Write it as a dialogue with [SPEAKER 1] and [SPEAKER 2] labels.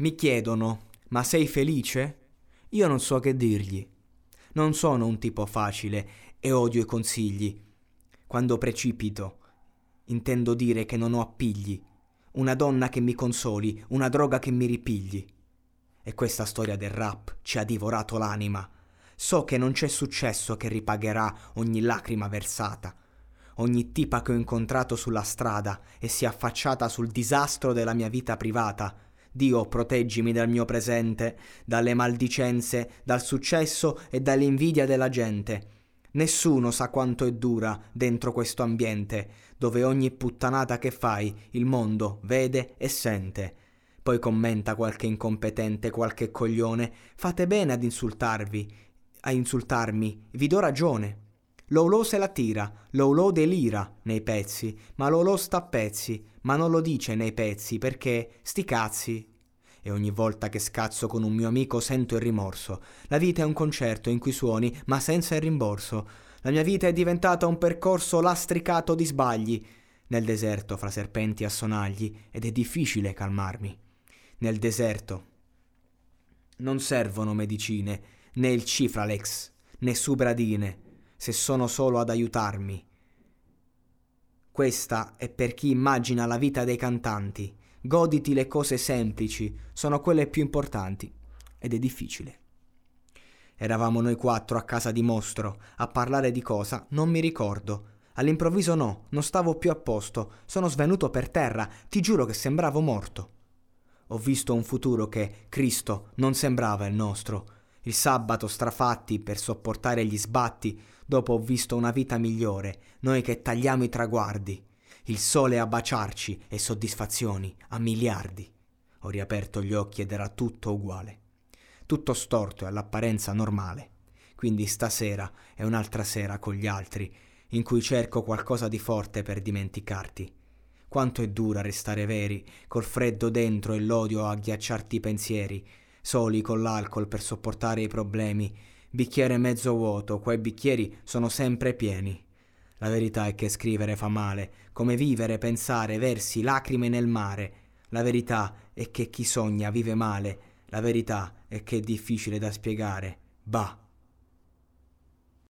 [SPEAKER 1] Mi chiedono, ma sei felice? Io non so che dirgli. Non sono un tipo facile e odio i consigli. Quando precipito, intendo dire che non ho appigli. Una donna che mi consoli, una droga che mi ripigli. E questa storia del rap ci ha divorato l'anima. So che non c'è successo che ripagherà ogni lacrima versata. Ogni tipa che ho incontrato sulla strada e si è affacciata sul disastro della mia vita privata Dio proteggimi dal mio presente, dalle maldicenze, dal successo e dall'invidia della gente. Nessuno sa quanto è dura dentro questo ambiente, dove ogni puttanata che fai il mondo vede e sente. Poi commenta qualche incompetente, qualche coglione, fate bene ad insultarvi, a insultarmi, vi do ragione. Lolo se la tira, Lolo delira nei pezzi, ma Lolo sta a pezzi, ma non lo dice nei pezzi perché sti cazzi. E ogni volta che scazzo con un mio amico sento il rimorso. La vita è un concerto in cui suoni, ma senza il rimborso. La mia vita è diventata un percorso lastricato di sbagli. Nel deserto fra serpenti a sonagli ed è difficile calmarmi. Nel deserto non servono medicine, né il cifralex, né subradine se sono solo ad aiutarmi. Questa è per chi immagina la vita dei cantanti. Goditi le cose semplici, sono quelle più importanti. Ed è difficile. Eravamo noi quattro a casa di Mostro, a parlare di cosa non mi ricordo. All'improvviso no, non stavo più a posto, sono svenuto per terra, ti giuro che sembravo morto. Ho visto un futuro che, Cristo, non sembrava il nostro. Il sabato strafatti per sopportare gli sbatti, dopo ho visto una vita migliore, noi che tagliamo i traguardi, il sole a baciarci e soddisfazioni a miliardi. Ho riaperto gli occhi ed era tutto uguale, tutto storto e all'apparenza normale. Quindi stasera è un'altra sera con gli altri, in cui cerco qualcosa di forte per dimenticarti. Quanto è dura restare veri, col freddo dentro e l'odio a ghiacciarti i pensieri, soli con l'alcol per sopportare i problemi, bicchiere mezzo vuoto, quei bicchieri sono sempre pieni. La verità è che scrivere fa male, come vivere, pensare, versi, lacrime nel mare. La verità è che chi sogna vive male, la verità è che è difficile da spiegare. Bah.